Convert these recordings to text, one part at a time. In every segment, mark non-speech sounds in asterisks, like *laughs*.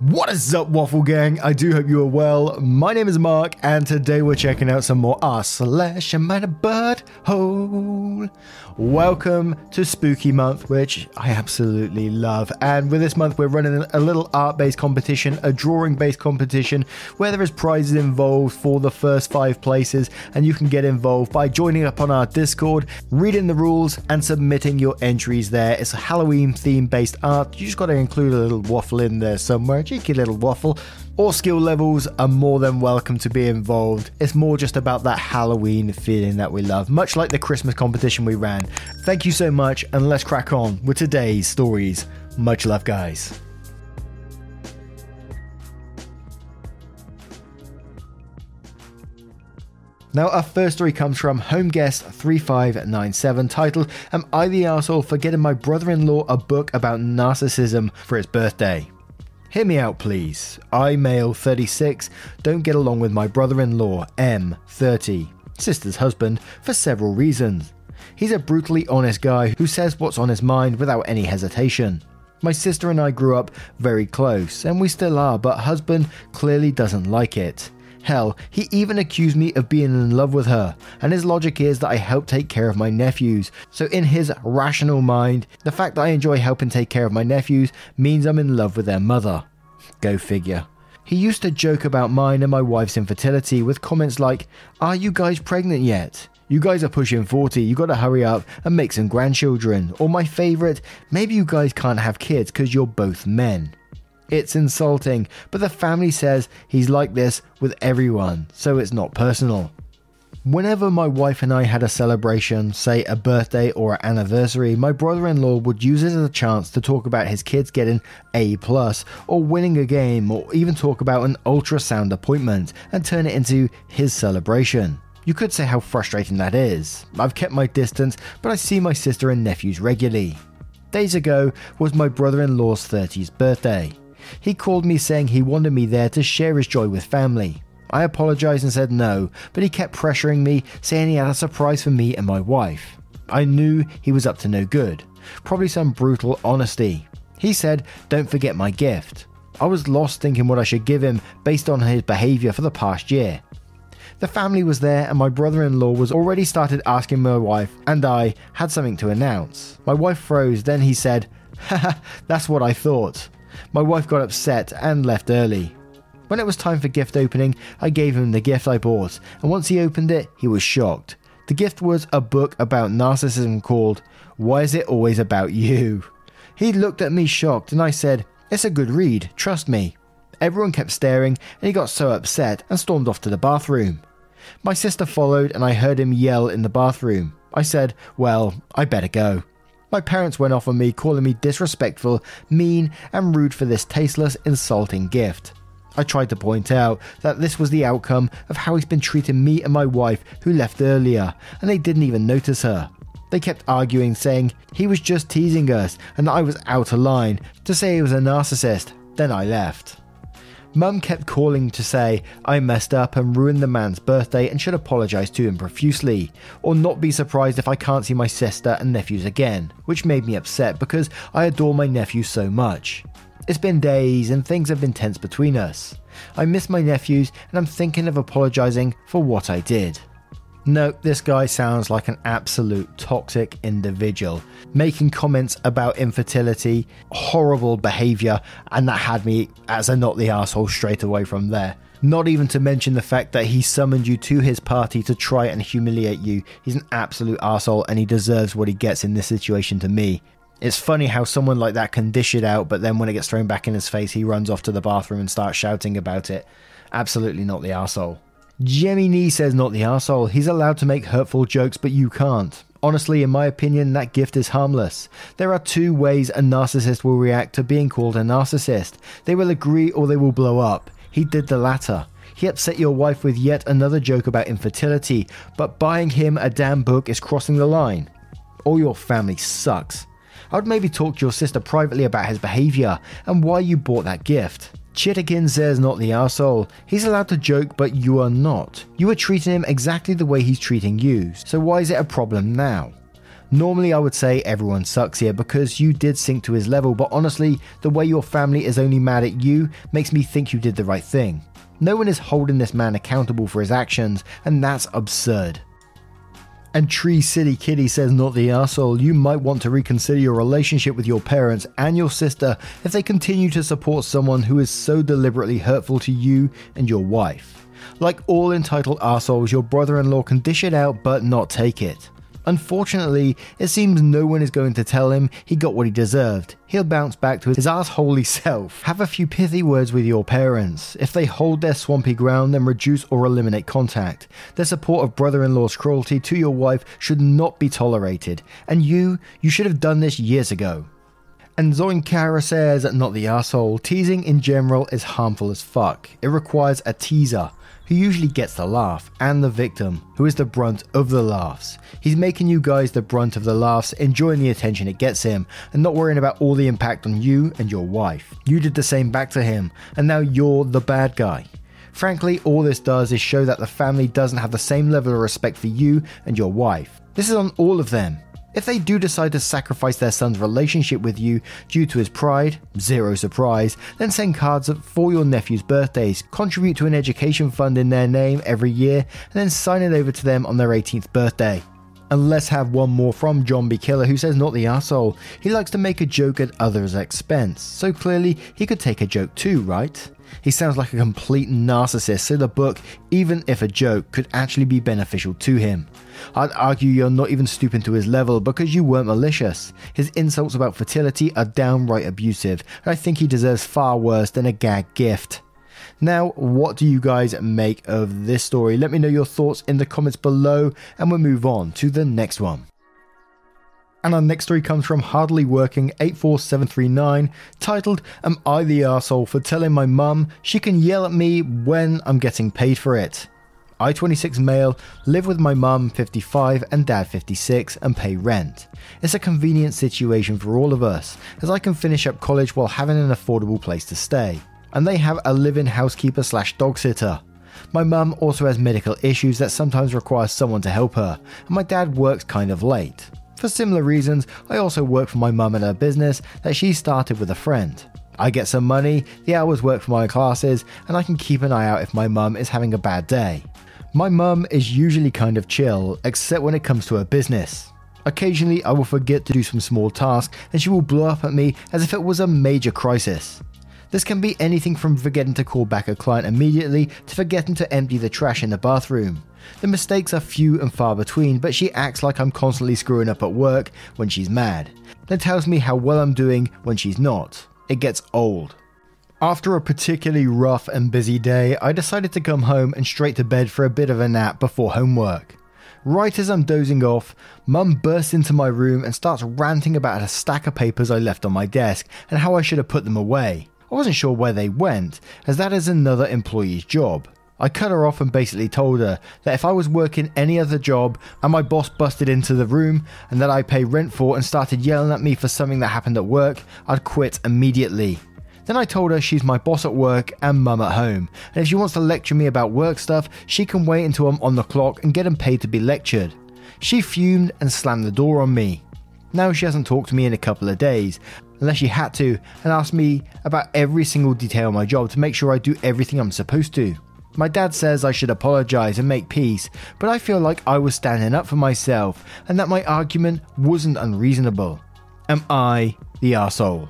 What is up, Waffle Gang? I do hope you are well. My name is Mark, and today we're checking out some more R slash a man a bird hole. Welcome to Spooky Month, which I absolutely love. And with this month, we're running a little art based competition, a drawing based competition, where there is prizes involved for the first five places. And you can get involved by joining up on our Discord, reading the rules, and submitting your entries there. It's a Halloween theme based art. You just got to include a little waffle in there somewhere, cheeky little waffle. All skill levels are more than welcome to be involved. It's more just about that Halloween feeling that we love, much like the Christmas competition we ran. Thank you so much, and let's crack on with today's stories. Much love, guys. Now, our first story comes from Home Guest 3597, titled Am I the Asshole for getting my brother in law a book about narcissism for his birthday? Hear me out, please. I, male 36, don't get along with my brother in law, M 30, sister's husband, for several reasons. He's a brutally honest guy who says what's on his mind without any hesitation. My sister and I grew up very close, and we still are, but husband clearly doesn't like it. Hell, he even accused me of being in love with her, and his logic is that I help take care of my nephews. So, in his rational mind, the fact that I enjoy helping take care of my nephews means I'm in love with their mother. Go figure. He used to joke about mine and my wife's infertility with comments like, Are you guys pregnant yet? You guys are pushing 40, you gotta hurry up and make some grandchildren. Or my favourite, maybe you guys can't have kids because you're both men. It's insulting, but the family says he's like this with everyone, so it's not personal. Whenever my wife and I had a celebration, say a birthday or an anniversary, my brother-in-law would use it as a chance to talk about his kids getting A plus or winning a game or even talk about an ultrasound appointment and turn it into his celebration. You could say how frustrating that is. I've kept my distance, but I see my sister and nephews regularly. Days ago was my brother-in-law's 30th birthday. He called me saying he wanted me there to share his joy with family. I apologized and said no, but he kept pressuring me, saying he had a surprise for me and my wife. I knew he was up to no good, probably some brutal honesty. He said, Don't forget my gift. I was lost thinking what I should give him based on his behavior for the past year. The family was there, and my brother in law was already started asking my wife, and I had something to announce. My wife froze, then he said, *laughs* Haha, that's what I thought. My wife got upset and left early. When it was time for gift opening, I gave him the gift I bought, and once he opened it, he was shocked. The gift was a book about narcissism called Why Is It Always About You? He looked at me shocked, and I said, It's a good read, trust me. Everyone kept staring, and he got so upset and stormed off to the bathroom. My sister followed, and I heard him yell in the bathroom. I said, Well, I better go. My parents went off on me, calling me disrespectful, mean, and rude for this tasteless, insulting gift. I tried to point out that this was the outcome of how he's been treating me and my wife, who left earlier, and they didn't even notice her. They kept arguing, saying he was just teasing us and that I was out of line, to say he was a narcissist. Then I left. Mum kept calling to say I messed up and ruined the man's birthday and should apologise to him profusely, or not be surprised if I can't see my sister and nephews again, which made me upset because I adore my nephew so much. It's been days and things have been tense between us. I miss my nephews and I'm thinking of apologising for what I did. No, this guy sounds like an absolute toxic individual, making comments about infertility, horrible behaviour, and that had me as a not the asshole straight away from there. Not even to mention the fact that he summoned you to his party to try and humiliate you. He's an absolute asshole and he deserves what he gets in this situation to me. It's funny how someone like that can dish it out, but then when it gets thrown back in his face, he runs off to the bathroom and starts shouting about it. Absolutely not the asshole. Jemmy Nee says not the asshole. He's allowed to make hurtful jokes, but you can't. Honestly, in my opinion, that gift is harmless. There are two ways a narcissist will react to being called a narcissist they will agree or they will blow up. He did the latter. He upset your wife with yet another joke about infertility, but buying him a damn book is crossing the line. All your family sucks. I would maybe talk to your sister privately about his behaviour and why you bought that gift. Chitakin says not the asshole. He's allowed to joke, but you are not. You are treating him exactly the way he's treating you, so why is it a problem now? Normally, I would say everyone sucks here because you did sink to his level, but honestly, the way your family is only mad at you makes me think you did the right thing. No one is holding this man accountable for his actions, and that's absurd. And Tree City Kitty says, Not the asshole, you might want to reconsider your relationship with your parents and your sister if they continue to support someone who is so deliberately hurtful to you and your wife. Like all entitled assholes, your brother in law can dish it out but not take it. Unfortunately, it seems no one is going to tell him he got what he deserved. He'll bounce back to his assholey self. Have a few pithy words with your parents. If they hold their swampy ground, then reduce or eliminate contact. Their support of brother in law's cruelty to your wife should not be tolerated, and you, you should have done this years ago. And Zoinkara says, not the asshole, teasing in general is harmful as fuck. It requires a teaser who usually gets the laugh, and the victim, who is the brunt of the laughs. He's making you guys the brunt of the laughs, enjoying the attention it gets him, and not worrying about all the impact on you and your wife. You did the same back to him, and now you're the bad guy. Frankly, all this does is show that the family doesn't have the same level of respect for you and your wife. This is on all of them. If they do decide to sacrifice their son's relationship with you due to his pride, zero surprise, then send cards for your nephew's birthdays, contribute to an education fund in their name every year, and then sign it over to them on their 18th birthday. And let's have one more from John B. Killer, who says, Not the asshole. He likes to make a joke at others' expense, so clearly he could take a joke too, right? He sounds like a complete narcissist, so the book, even if a joke, could actually be beneficial to him. I'd argue you're not even stooping to his level because you weren't malicious. His insults about fertility are downright abusive, and I think he deserves far worse than a gag gift. Now, what do you guys make of this story? Let me know your thoughts in the comments below, and we'll move on to the next one. And our next story comes from Hardly Working 84739, titled Am I the Arsehole for telling my mum she can yell at me when I'm getting paid for it? I 26 male, live with my mum 55 and dad 56 and pay rent. It's a convenient situation for all of us, as I can finish up college while having an affordable place to stay. And they have a live in housekeeper slash dog sitter. My mum also has medical issues that sometimes require someone to help her, and my dad works kind of late. For similar reasons, I also work for my mum at her business that she started with a friend. I get some money, the hours work for my classes, and I can keep an eye out if my mum is having a bad day. My mum is usually kind of chill, except when it comes to her business. Occasionally, I will forget to do some small task and she will blow up at me as if it was a major crisis. This can be anything from forgetting to call back a client immediately to forgetting to empty the trash in the bathroom. The mistakes are few and far between, but she acts like I'm constantly screwing up at work when she's mad, then tells me how well I'm doing when she's not. It gets old. After a particularly rough and busy day, I decided to come home and straight to bed for a bit of a nap before homework. Right as I'm dozing off, Mum bursts into my room and starts ranting about a stack of papers I left on my desk and how I should have put them away. I wasn't sure where they went, as that is another employee's job. I cut her off and basically told her that if I was working any other job and my boss busted into the room and that I pay rent for and started yelling at me for something that happened at work, I'd quit immediately. Then I told her she's my boss at work and mum at home, and if she wants to lecture me about work stuff, she can wait until I'm on the clock and get him paid to be lectured. She fumed and slammed the door on me. Now she hasn't talked to me in a couple of days, unless she had to, and asked me about every single detail of my job to make sure I do everything I'm supposed to. My dad says I should apologise and make peace, but I feel like I was standing up for myself and that my argument wasn't unreasonable. Am I the asshole?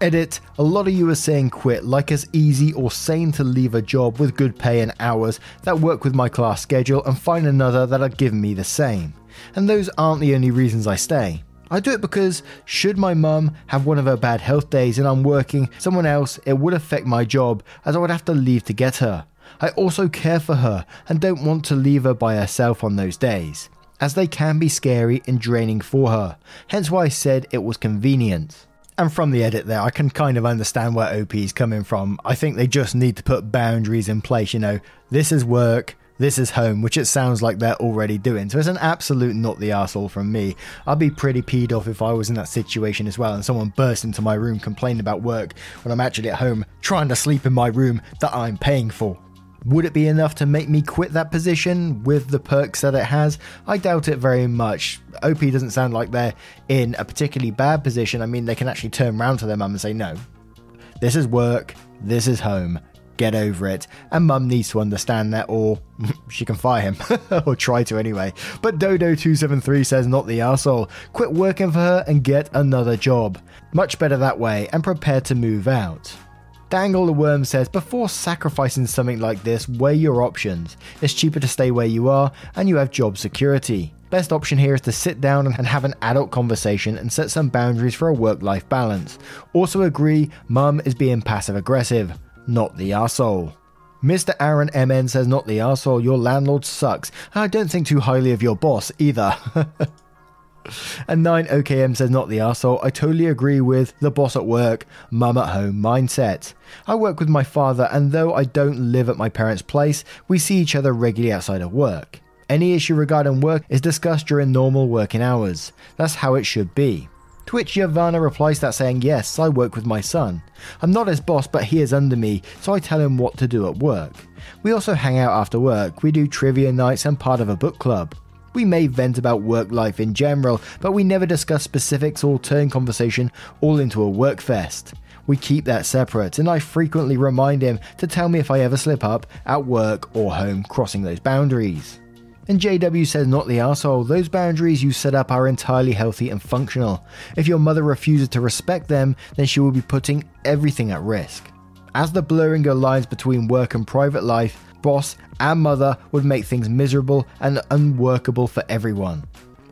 Edit, a lot of you are saying quit like it's easy or sane to leave a job with good pay and hours that work with my class schedule and find another that are giving me the same. And those aren't the only reasons I stay. I do it because should my mum have one of her bad health days and I'm working someone else, it would affect my job as I would have to leave to get her. I also care for her and don't want to leave her by herself on those days. as they can be scary and draining for her, hence why I said it was convenient. And from the edit there, I can kind of understand where OP is coming from. I think they just need to put boundaries in place. You know, this is work, this is home, which it sounds like they're already doing. So it's an absolute not the arsehole from me. I'd be pretty peed off if I was in that situation as well and someone burst into my room complaining about work when I'm actually at home trying to sleep in my room that I'm paying for. Would it be enough to make me quit that position with the perks that it has? I doubt it very much. OP doesn't sound like they're in a particularly bad position. I mean, they can actually turn around to their mum and say, no, this is work, this is home, get over it. And mum needs to understand that, or *laughs* she can fire him, *laughs* or try to anyway. But Dodo273 says, not the asshole. Quit working for her and get another job. Much better that way, and prepare to move out. Dangle the Worm says, before sacrificing something like this, weigh your options. It's cheaper to stay where you are, and you have job security. Best option here is to sit down and have an adult conversation and set some boundaries for a work life balance. Also agree, mum is being passive aggressive, not the asshole. Mr. Aaron MN says, not the asshole. your landlord sucks. I don't think too highly of your boss either. *laughs* And 9OKM says, not the asshole. I totally agree with the boss at work, mum at home mindset. I work with my father, and though I don't live at my parents' place, we see each other regularly outside of work. Any issue regarding work is discussed during normal working hours. That's how it should be. To which Yavanna replies that saying, Yes, I work with my son. I'm not his boss, but he is under me, so I tell him what to do at work. We also hang out after work, we do trivia nights and part of a book club. We may vent about work life in general, but we never discuss specifics or turn conversation all into a work fest. We keep that separate, and I frequently remind him to tell me if I ever slip up at work or home crossing those boundaries. And JW says, not the asshole. those boundaries you set up are entirely healthy and functional. If your mother refuses to respect them, then she will be putting everything at risk. As the blurring of lines between work and private life, boss, and mother would make things miserable and unworkable for everyone.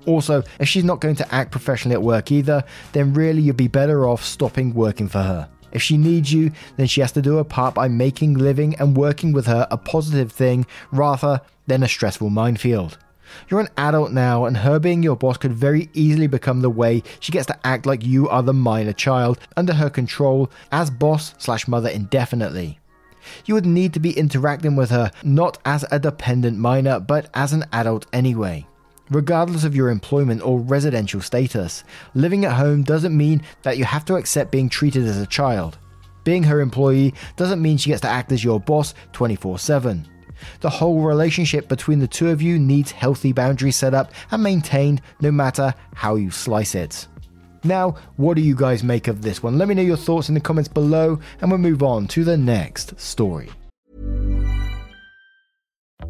Also, if she's not going to act professionally at work either, then really you'd be better off stopping working for her. If she needs you, then she has to do her part by making living and working with her a positive thing rather than a stressful minefield. You're an adult now, and her being your boss could very easily become the way she gets to act like you are the minor child under her control as boss slash mother indefinitely. You would need to be interacting with her not as a dependent minor, but as an adult anyway. Regardless of your employment or residential status, living at home doesn't mean that you have to accept being treated as a child. Being her employee doesn't mean she gets to act as your boss 24 7. The whole relationship between the two of you needs healthy boundaries set up and maintained no matter how you slice it. Now, what do you guys make of this one? Let me know your thoughts in the comments below, and we'll move on to the next story.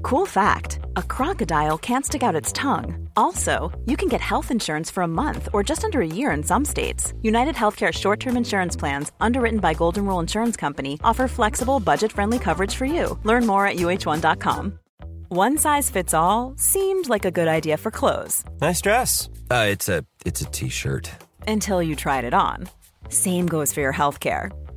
Cool fact a crocodile can't stick out its tongue. Also, you can get health insurance for a month or just under a year in some states. United Healthcare short term insurance plans, underwritten by Golden Rule Insurance Company, offer flexible, budget friendly coverage for you. Learn more at uh1.com. One size fits all seemed like a good idea for clothes. Nice dress. Uh, it's a it's a t-shirt until you tried it on. Same goes for your healthcare.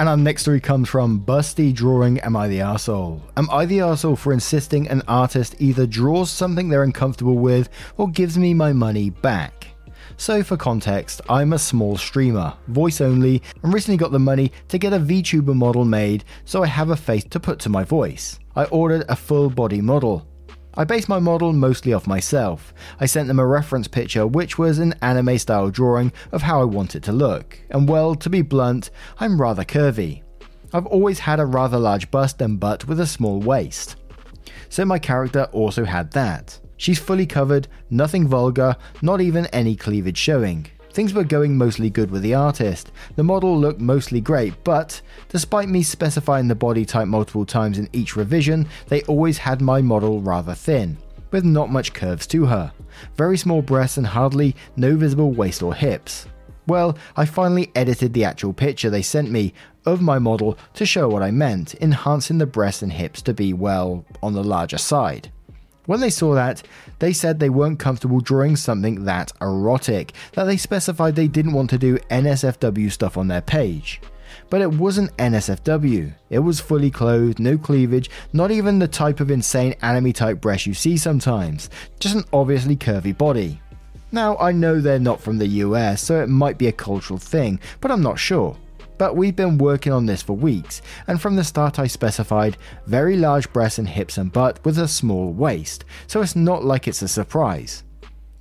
And our next story comes from Busty Drawing Am I the Arsehole? Am I the arsehole for insisting an artist either draws something they're uncomfortable with or gives me my money back? So, for context, I'm a small streamer, voice only, and recently got the money to get a VTuber model made so I have a face to put to my voice. I ordered a full body model. I based my model mostly off myself. I sent them a reference picture, which was an anime style drawing of how I want it to look. And well, to be blunt, I'm rather curvy. I've always had a rather large bust and butt with a small waist. So my character also had that. She's fully covered, nothing vulgar, not even any cleavage showing. Things were going mostly good with the artist. The model looked mostly great, but despite me specifying the body type multiple times in each revision, they always had my model rather thin, with not much curves to her. Very small breasts and hardly no visible waist or hips. Well, I finally edited the actual picture they sent me of my model to show what I meant, enhancing the breasts and hips to be, well, on the larger side. When they saw that, they said they weren't comfortable drawing something that erotic, that they specified they didn't want to do NSFW stuff on their page. But it wasn't NSFW. It was fully clothed, no cleavage, not even the type of insane anime type breast you see sometimes, just an obviously curvy body. Now, I know they're not from the US, so it might be a cultural thing, but I'm not sure. But we've been working on this for weeks, and from the start I specified very large breasts and hips and butt with a small waist, so it's not like it's a surprise.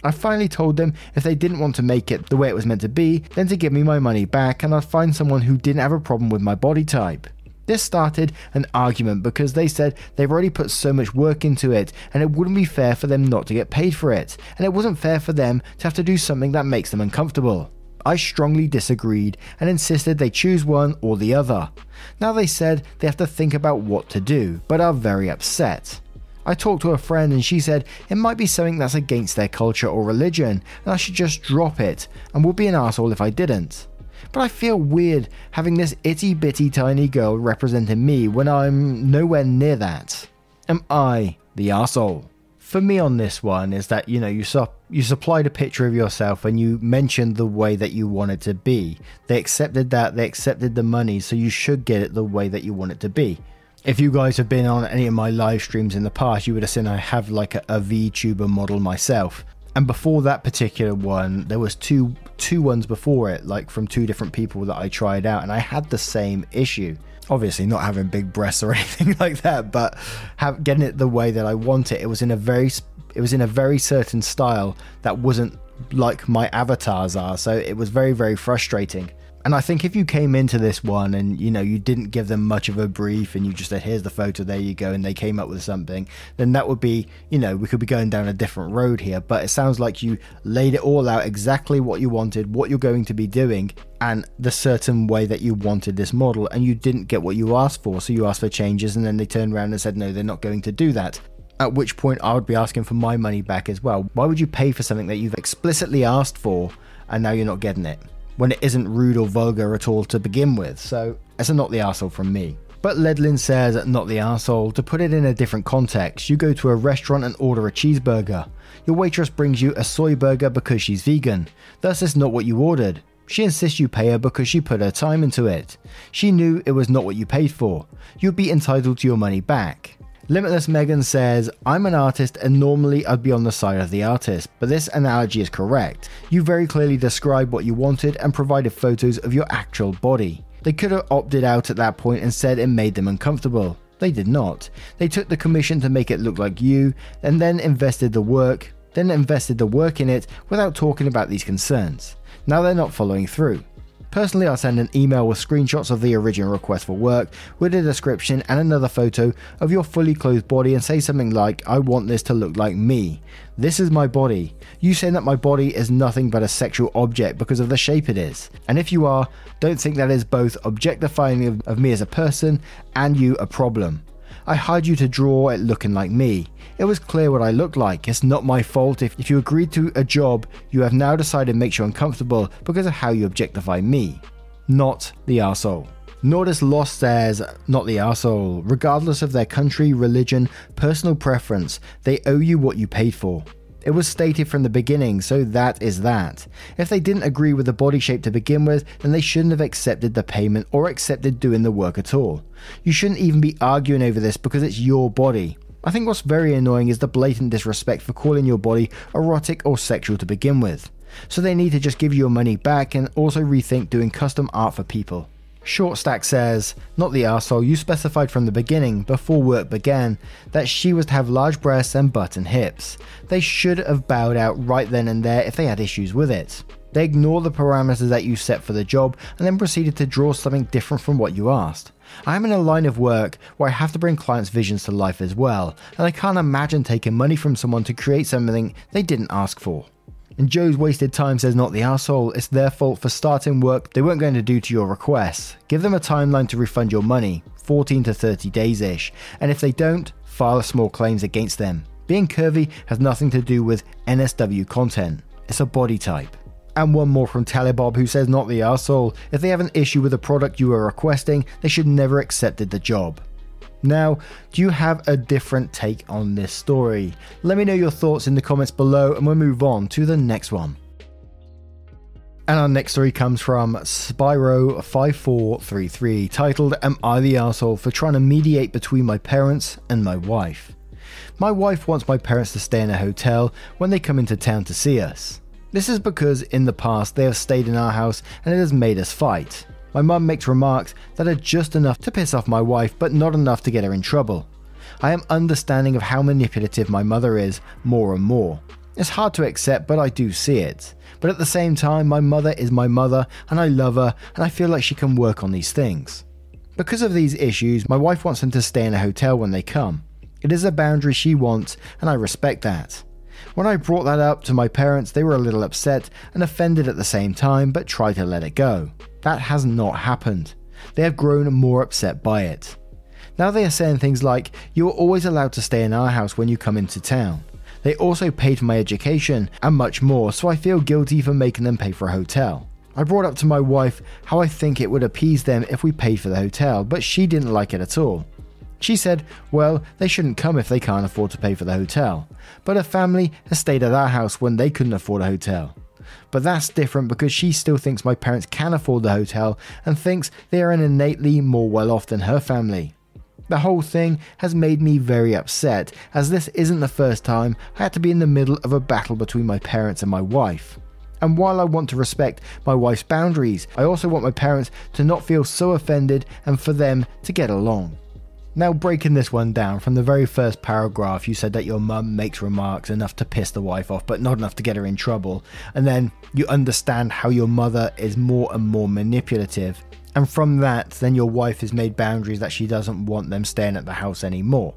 I finally told them if they didn't want to make it the way it was meant to be, then to give me my money back and I'd find someone who didn't have a problem with my body type. This started an argument because they said they've already put so much work into it and it wouldn't be fair for them not to get paid for it, and it wasn't fair for them to have to do something that makes them uncomfortable. I strongly disagreed and insisted they choose one or the other. Now they said they have to think about what to do, but are very upset. I talked to a friend and she said it might be something that's against their culture or religion and I should just drop it and would be an asshole if I didn't. But I feel weird having this itty bitty tiny girl representing me when I'm nowhere near that. Am I the asshole? For me on this one is that you know you su- you supplied a picture of yourself and you mentioned the way that you want it to be. They accepted that, they accepted the money, so you should get it the way that you want it to be if you guys have been on any of my live streams in the past, you would have seen I have like a, a VTuber model myself. And before that particular one, there was two two ones before it, like from two different people that I tried out, and I had the same issue. Obviously, not having big breasts or *laughs* anything like that, but have, getting it the way that I want it. It was in a very it was in a very certain style that wasn't like my avatars are, so it was very very frustrating. And I think if you came into this one and you know you didn't give them much of a brief and you just said here's the photo there you go and they came up with something then that would be you know we could be going down a different road here. But it sounds like you laid it all out exactly what you wanted what you're going to be doing and the certain way that you wanted this model. And you didn't get what you asked for. So you asked for changes and then they turned around and said no they're not going to do that. At which point I would be asking for my money back as well. Why would you pay for something that you've explicitly asked for and now you're not getting it when it isn't rude or vulgar at all to begin with, so it's a not the arsehole from me. But Ledlin says, not the arsehole, to put it in a different context, you go to a restaurant and order a cheeseburger. Your waitress brings you a soy burger because she's vegan. Thus, it's not what you ordered. She insists you pay her because she put her time into it. She knew it was not what you paid for. You'd be entitled to your money back. Limitless Megan says, I'm an artist and normally I'd be on the side of the artist, but this analogy is correct. You very clearly described what you wanted and provided photos of your actual body. They could have opted out at that point and said it made them uncomfortable. They did not. They took the commission to make it look like you and then invested the work, then invested the work in it without talking about these concerns. Now they're not following through. Personally, I send an email with screenshots of the original request for work with a description and another photo of your fully clothed body and say something like, I want this to look like me. This is my body. You saying that my body is nothing but a sexual object because of the shape it is. And if you are, don't think that is both objectifying of, of me as a person and you a problem. I hired you to draw it looking like me. It was clear what I looked like. It's not my fault if, if you agreed to a job you have now decided makes you uncomfortable because of how you objectify me. Not the arsehole. Nordis Lost says, not the arsehole. Regardless of their country, religion, personal preference, they owe you what you paid for. It was stated from the beginning, so that is that. If they didn't agree with the body shape to begin with, then they shouldn't have accepted the payment or accepted doing the work at all. You shouldn't even be arguing over this because it's your body. I think what's very annoying is the blatant disrespect for calling your body erotic or sexual to begin with. So they need to just give you your money back and also rethink doing custom art for people. Short Stack says, Not the arsehole, you specified from the beginning, before work began, that she was to have large breasts and butt and hips. They should have bowed out right then and there if they had issues with it. They ignore the parameters that you set for the job and then proceeded to draw something different from what you asked. I am in a line of work where I have to bring clients' visions to life as well, and I can't imagine taking money from someone to create something they didn't ask for. And Joe's wasted time says not the asshole, it's their fault for starting work they weren't going to do to your requests. Give them a timeline to refund your money, 14 to 30 days ish, and if they don't, file small claims against them. Being curvy has nothing to do with NSW content, it's a body type. And one more from Telebob who says, Not the asshole. If they have an issue with the product you are requesting, they should never accepted the job. Now, do you have a different take on this story? Let me know your thoughts in the comments below and we'll move on to the next one. And our next story comes from Spyro5433, titled Am I the Asshole for trying to mediate between my parents and my wife? My wife wants my parents to stay in a hotel when they come into town to see us. This is because in the past they have stayed in our house and it has made us fight. My mum makes remarks that are just enough to piss off my wife, but not enough to get her in trouble. I am understanding of how manipulative my mother is more and more. It's hard to accept, but I do see it. But at the same time, my mother is my mother, and I love her, and I feel like she can work on these things. Because of these issues, my wife wants them to stay in a hotel when they come. It is a boundary she wants, and I respect that. When I brought that up to my parents, they were a little upset and offended at the same time, but tried to let it go. That has not happened. They have grown more upset by it. Now they are saying things like, You are always allowed to stay in our house when you come into town. They also paid for my education and much more, so I feel guilty for making them pay for a hotel. I brought up to my wife how I think it would appease them if we paid for the hotel, but she didn't like it at all. She said, well, they shouldn't come if they can't afford to pay for the hotel, but her family has stayed at our house when they couldn't afford a hotel. But that's different because she still thinks my parents can afford the hotel and thinks they are innately more well off than her family. The whole thing has made me very upset, as this isn't the first time I had to be in the middle of a battle between my parents and my wife. And while I want to respect my wife's boundaries, I also want my parents to not feel so offended and for them to get along. Now, breaking this one down, from the very first paragraph, you said that your mum makes remarks enough to piss the wife off, but not enough to get her in trouble. And then you understand how your mother is more and more manipulative. And from that, then your wife has made boundaries that she doesn't want them staying at the house anymore.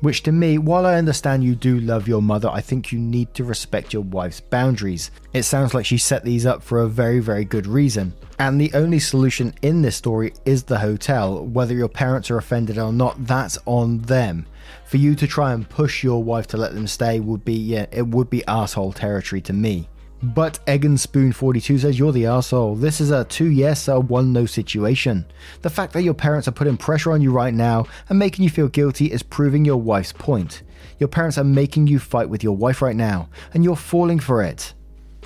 Which to me, while I understand you do love your mother, I think you need to respect your wife's boundaries. It sounds like she set these up for a very, very good reason. And the only solution in this story is the hotel. Whether your parents are offended or not, that's on them. For you to try and push your wife to let them stay would be, yeah, it would be asshole territory to me. But Egan Spoon 42 says you're the asshole. This is a two yes, a one no situation. The fact that your parents are putting pressure on you right now and making you feel guilty is proving your wife's point. Your parents are making you fight with your wife right now, and you're falling for it.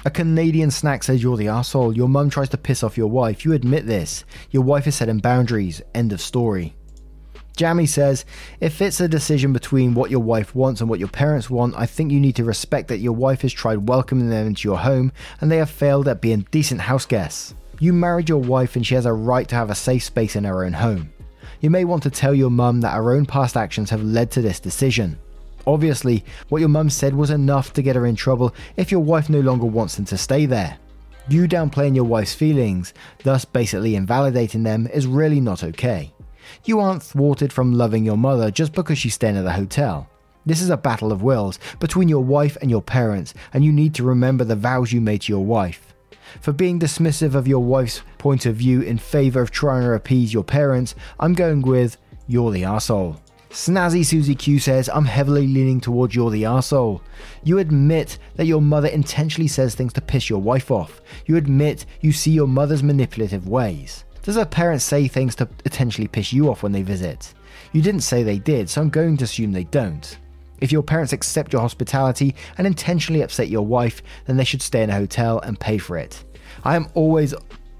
A Canadian snack says you're the asshole. Your mum tries to piss off your wife. You admit this. Your wife is setting boundaries. End of story. Jammy says, if it's a decision between what your wife wants and what your parents want, I think you need to respect that your wife has tried welcoming them into your home and they have failed at being decent house guests. You married your wife and she has a right to have a safe space in her own home. You may want to tell your mum that her own past actions have led to this decision. Obviously, what your mum said was enough to get her in trouble if your wife no longer wants them to stay there. You downplaying your wife's feelings, thus basically invalidating them, is really not okay. You aren't thwarted from loving your mother just because she's staying at the hotel. This is a battle of wills between your wife and your parents, and you need to remember the vows you made to your wife. For being dismissive of your wife's point of view in favour of trying to appease your parents, I'm going with you're the asshole. Snazzy Susie Q says, I'm heavily leaning towards you're the asshole. You admit that your mother intentionally says things to piss your wife off. You admit you see your mother's manipulative ways. Does a parent say things to potentially piss you off when they visit? You didn't say they did, so I'm going to assume they don't. If your parents accept your hospitality and intentionally upset your wife, then they should stay in a hotel and pay for it. I am always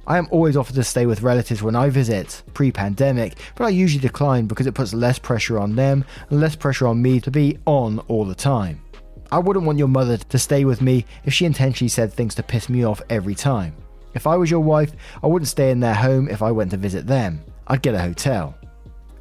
I am always offered to stay with relatives when I visit, pre-pandemic, but I usually decline because it puts less pressure on them and less pressure on me to be on all the time. I wouldn't want your mother to stay with me if she intentionally said things to piss me off every time. If I was your wife, I wouldn't stay in their home if I went to visit them. I'd get a hotel.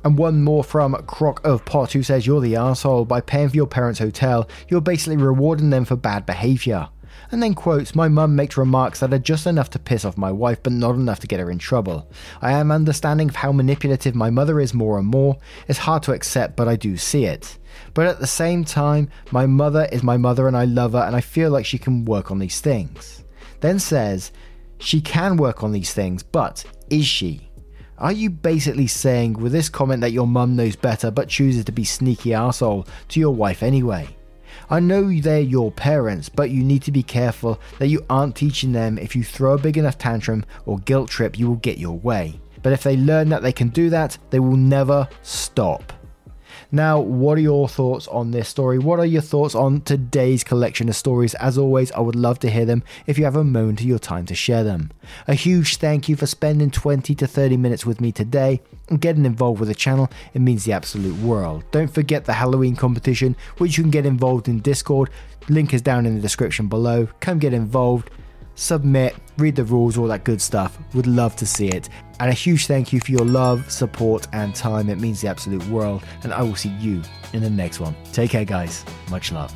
And one more from Croc of Pot who says you're the asshole by paying for your parents' hotel, you're basically rewarding them for bad behaviour. And then quotes, My mum makes remarks that are just enough to piss off my wife, but not enough to get her in trouble. I am understanding of how manipulative my mother is more and more. It's hard to accept, but I do see it. But at the same time, my mother is my mother and I love her and I feel like she can work on these things. Then says, she can work on these things, but is she? Are you basically saying with this comment that your mum knows better but chooses to be sneaky asshole to your wife anyway? I know they're your parents, but you need to be careful that you aren't teaching them if you throw a big enough tantrum or guilt trip, you will get your way. But if they learn that they can do that, they will never stop. Now, what are your thoughts on this story? What are your thoughts on today's collection of stories? As always, I would love to hear them if you have a moment of your time to share them. A huge thank you for spending 20 to 30 minutes with me today and getting involved with the channel. It means the absolute world. Don't forget the Halloween competition, which you can get involved in Discord. Link is down in the description below. Come get involved submit, read the rules, all that good stuff. Would love to see it. And a huge thank you for your love, support, and time. It means the absolute world. And I will see you in the next one. Take care, guys. Much love.